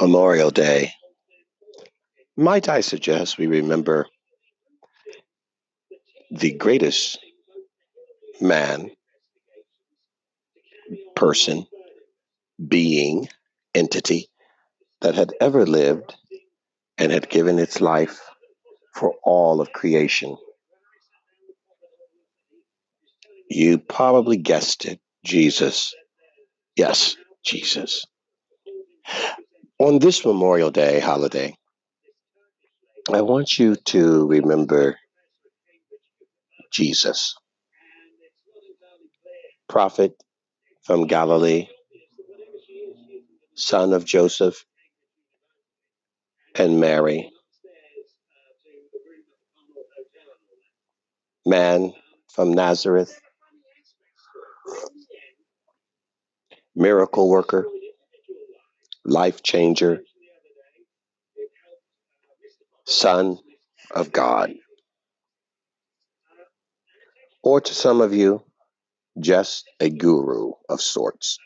Memorial Day, might I suggest we remember the greatest man, person, being, entity that had ever lived and had given its life for all of creation. You probably guessed it Jesus. Yes, Jesus. On this Memorial Day holiday, I want you to remember Jesus, prophet from Galilee, son of Joseph and Mary, man from Nazareth, miracle worker, life changer, Son of God. Or to some of you, just a guru of sorts,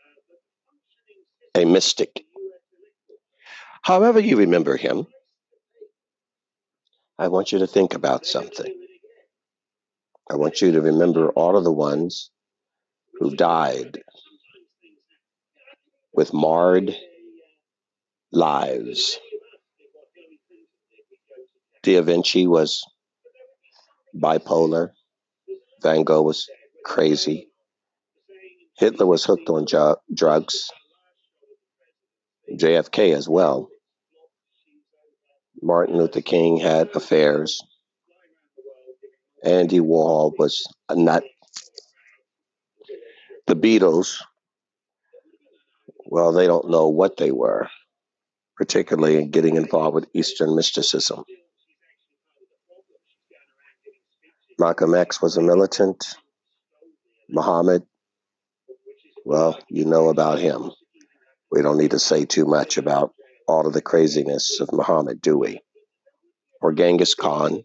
a mystic. However, you remember him, I want you to think about something. I want you to remember all of the ones who died with marred lives Da Vinci was bipolar. Van Gogh was crazy. Hitler was hooked on drugs. JFK as well. Martin Luther King had affairs. Andy Warhol was a nut. The Beatles, well, they don't know what they were, particularly in getting involved with Eastern mysticism. Malcolm X was a militant. Muhammad, well, you know about him. We don't need to say too much about all of the craziness of Muhammad, do we? Or Genghis Khan,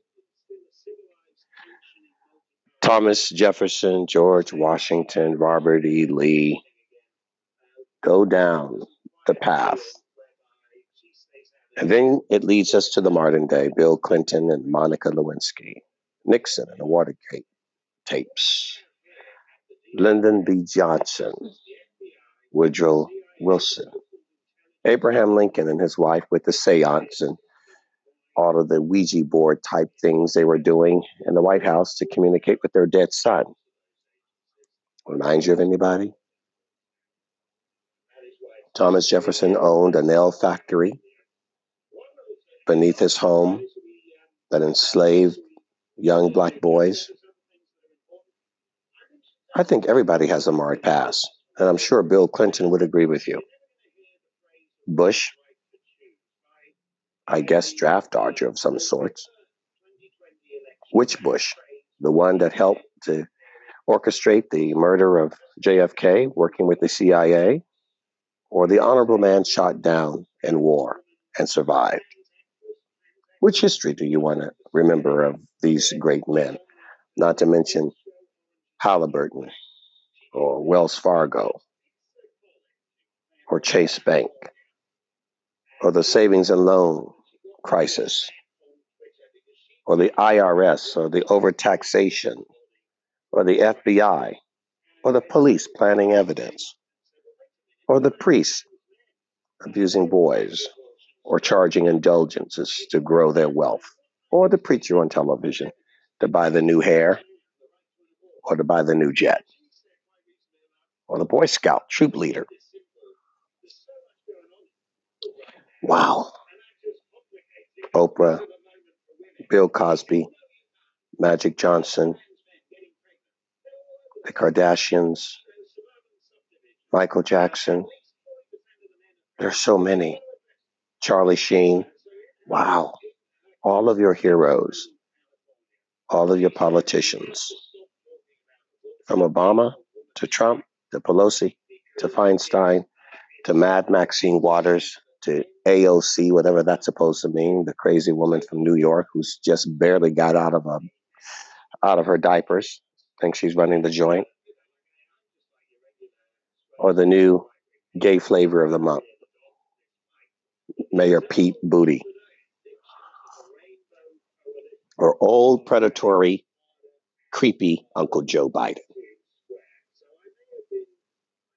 Thomas Jefferson, George Washington, Robert E. Lee. Go down the path. And then it leads us to the modern day Bill Clinton and Monica Lewinsky. Nixon and the Watergate tapes, Lyndon B. Johnson, Woodrow Wilson, Abraham Lincoln and his wife with the seance and all of the Ouija board type things they were doing in the White House to communicate with their dead son. Reminds you of anybody? Thomas Jefferson owned a nail factory beneath his home that enslaved young black boys. I think everybody has a marred past, and I'm sure Bill Clinton would agree with you. Bush, I guess, draft dodger of some sorts. Which Bush? The one that helped to orchestrate the murder of JFK, working with the CIA, or the honorable man shot down in war and survived? Which history do you want to remember of these great men? Not to mention Halliburton or Wells Fargo or Chase Bank or the savings and loan crisis or the IRS or the overtaxation or the FBI or the police planting evidence or the priests abusing boys or charging indulgences to grow their wealth, or the preacher on television to buy the new hair or to buy the new jet, or the Boy Scout troop leader. Wow. Oprah, Bill Cosby, Magic Johnson, the Kardashians, Michael Jackson. There's so many. Charlie Sheen. Wow. All of your heroes, all of your politicians, from Obama to Trump to Pelosi to Feinstein to Mad Maxine Waters to AOC, whatever that's supposed to mean, the crazy woman from New York who's just barely got out of a out of her diapers, thinks she's running the joint, or the new gay flavor of the month. Mayor Pete Booty, or old predatory, creepy Uncle Joe Biden?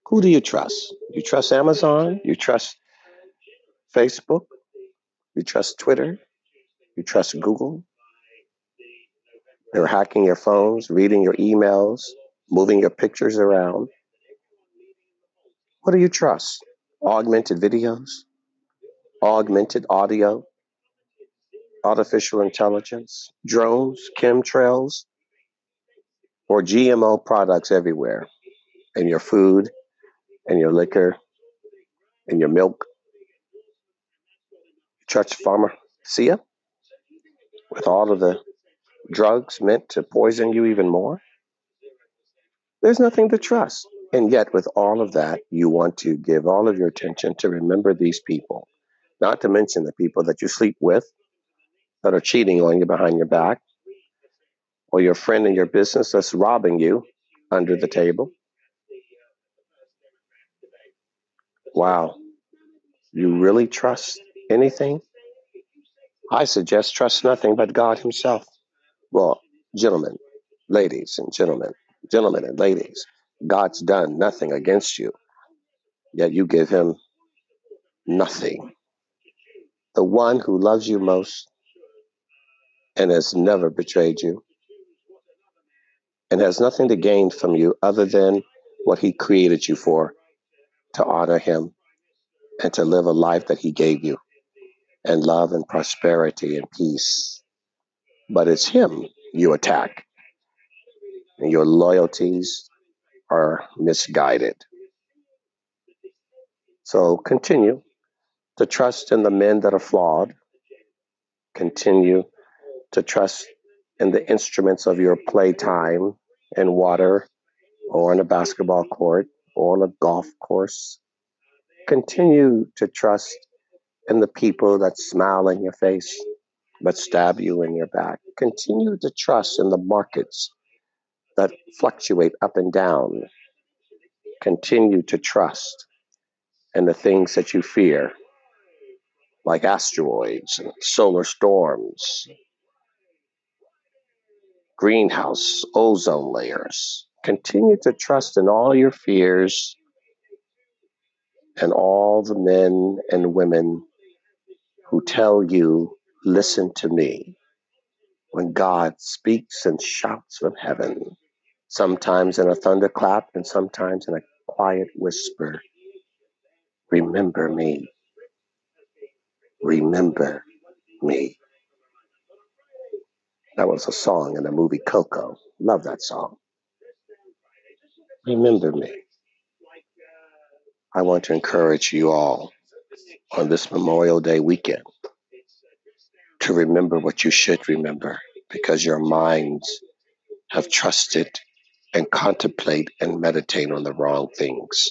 Who do you trust? You trust Amazon? You trust Facebook? You trust Twitter? You trust Google? They're hacking your phones, reading your emails, moving your pictures around. What do you trust? Augmented videos? Augmented audio? Artificial intelligence? Drones? Chemtrails? Or GMO products everywhere in your food, in your liquor, in your milk? Trust pharmacia with all of the drugs meant to poison you even more? There's nothing to trust. And yet, with all of that, you want to give all of your attention to remember these people, not to mention the people that you sleep with that are cheating on you behind your back, or your friend in your business that's robbing you under the table. Wow. You really trust anything? I suggest trust nothing but God Himself. Well, gentlemen, ladies and gentlemen, gentlemen and ladies, God's done nothing against you, yet you give him nothing. The one who loves you most and has never betrayed you and has nothing to gain from you other than what he created you for to honor him and to live a life that he gave you and love and prosperity and peace but it's him you attack. And your loyalties are misguided. So continue to trust in the men that are flawed. Continue to trust in the instruments of your playtime in water or on a basketball court or on a golf course. Continue to trust in the people that smile in your face but stab you in your back. Continue to trust in the markets that fluctuate up and down. Continue to trust in the things that you fear, like asteroids and solar storms, greenhouse ozone layers. Continue to trust in all your fears and all the men and women who tell you Listen to me when God speaks and shouts from heaven, sometimes in a thunderclap and sometimes in a quiet whisper. Remember me. Remember me. That was a song in the movie Coco. Love that song. Remember me. I want to encourage you all on this Memorial Day weekend to remember what you should remember because your minds have trusted and contemplate and meditate on the wrong things.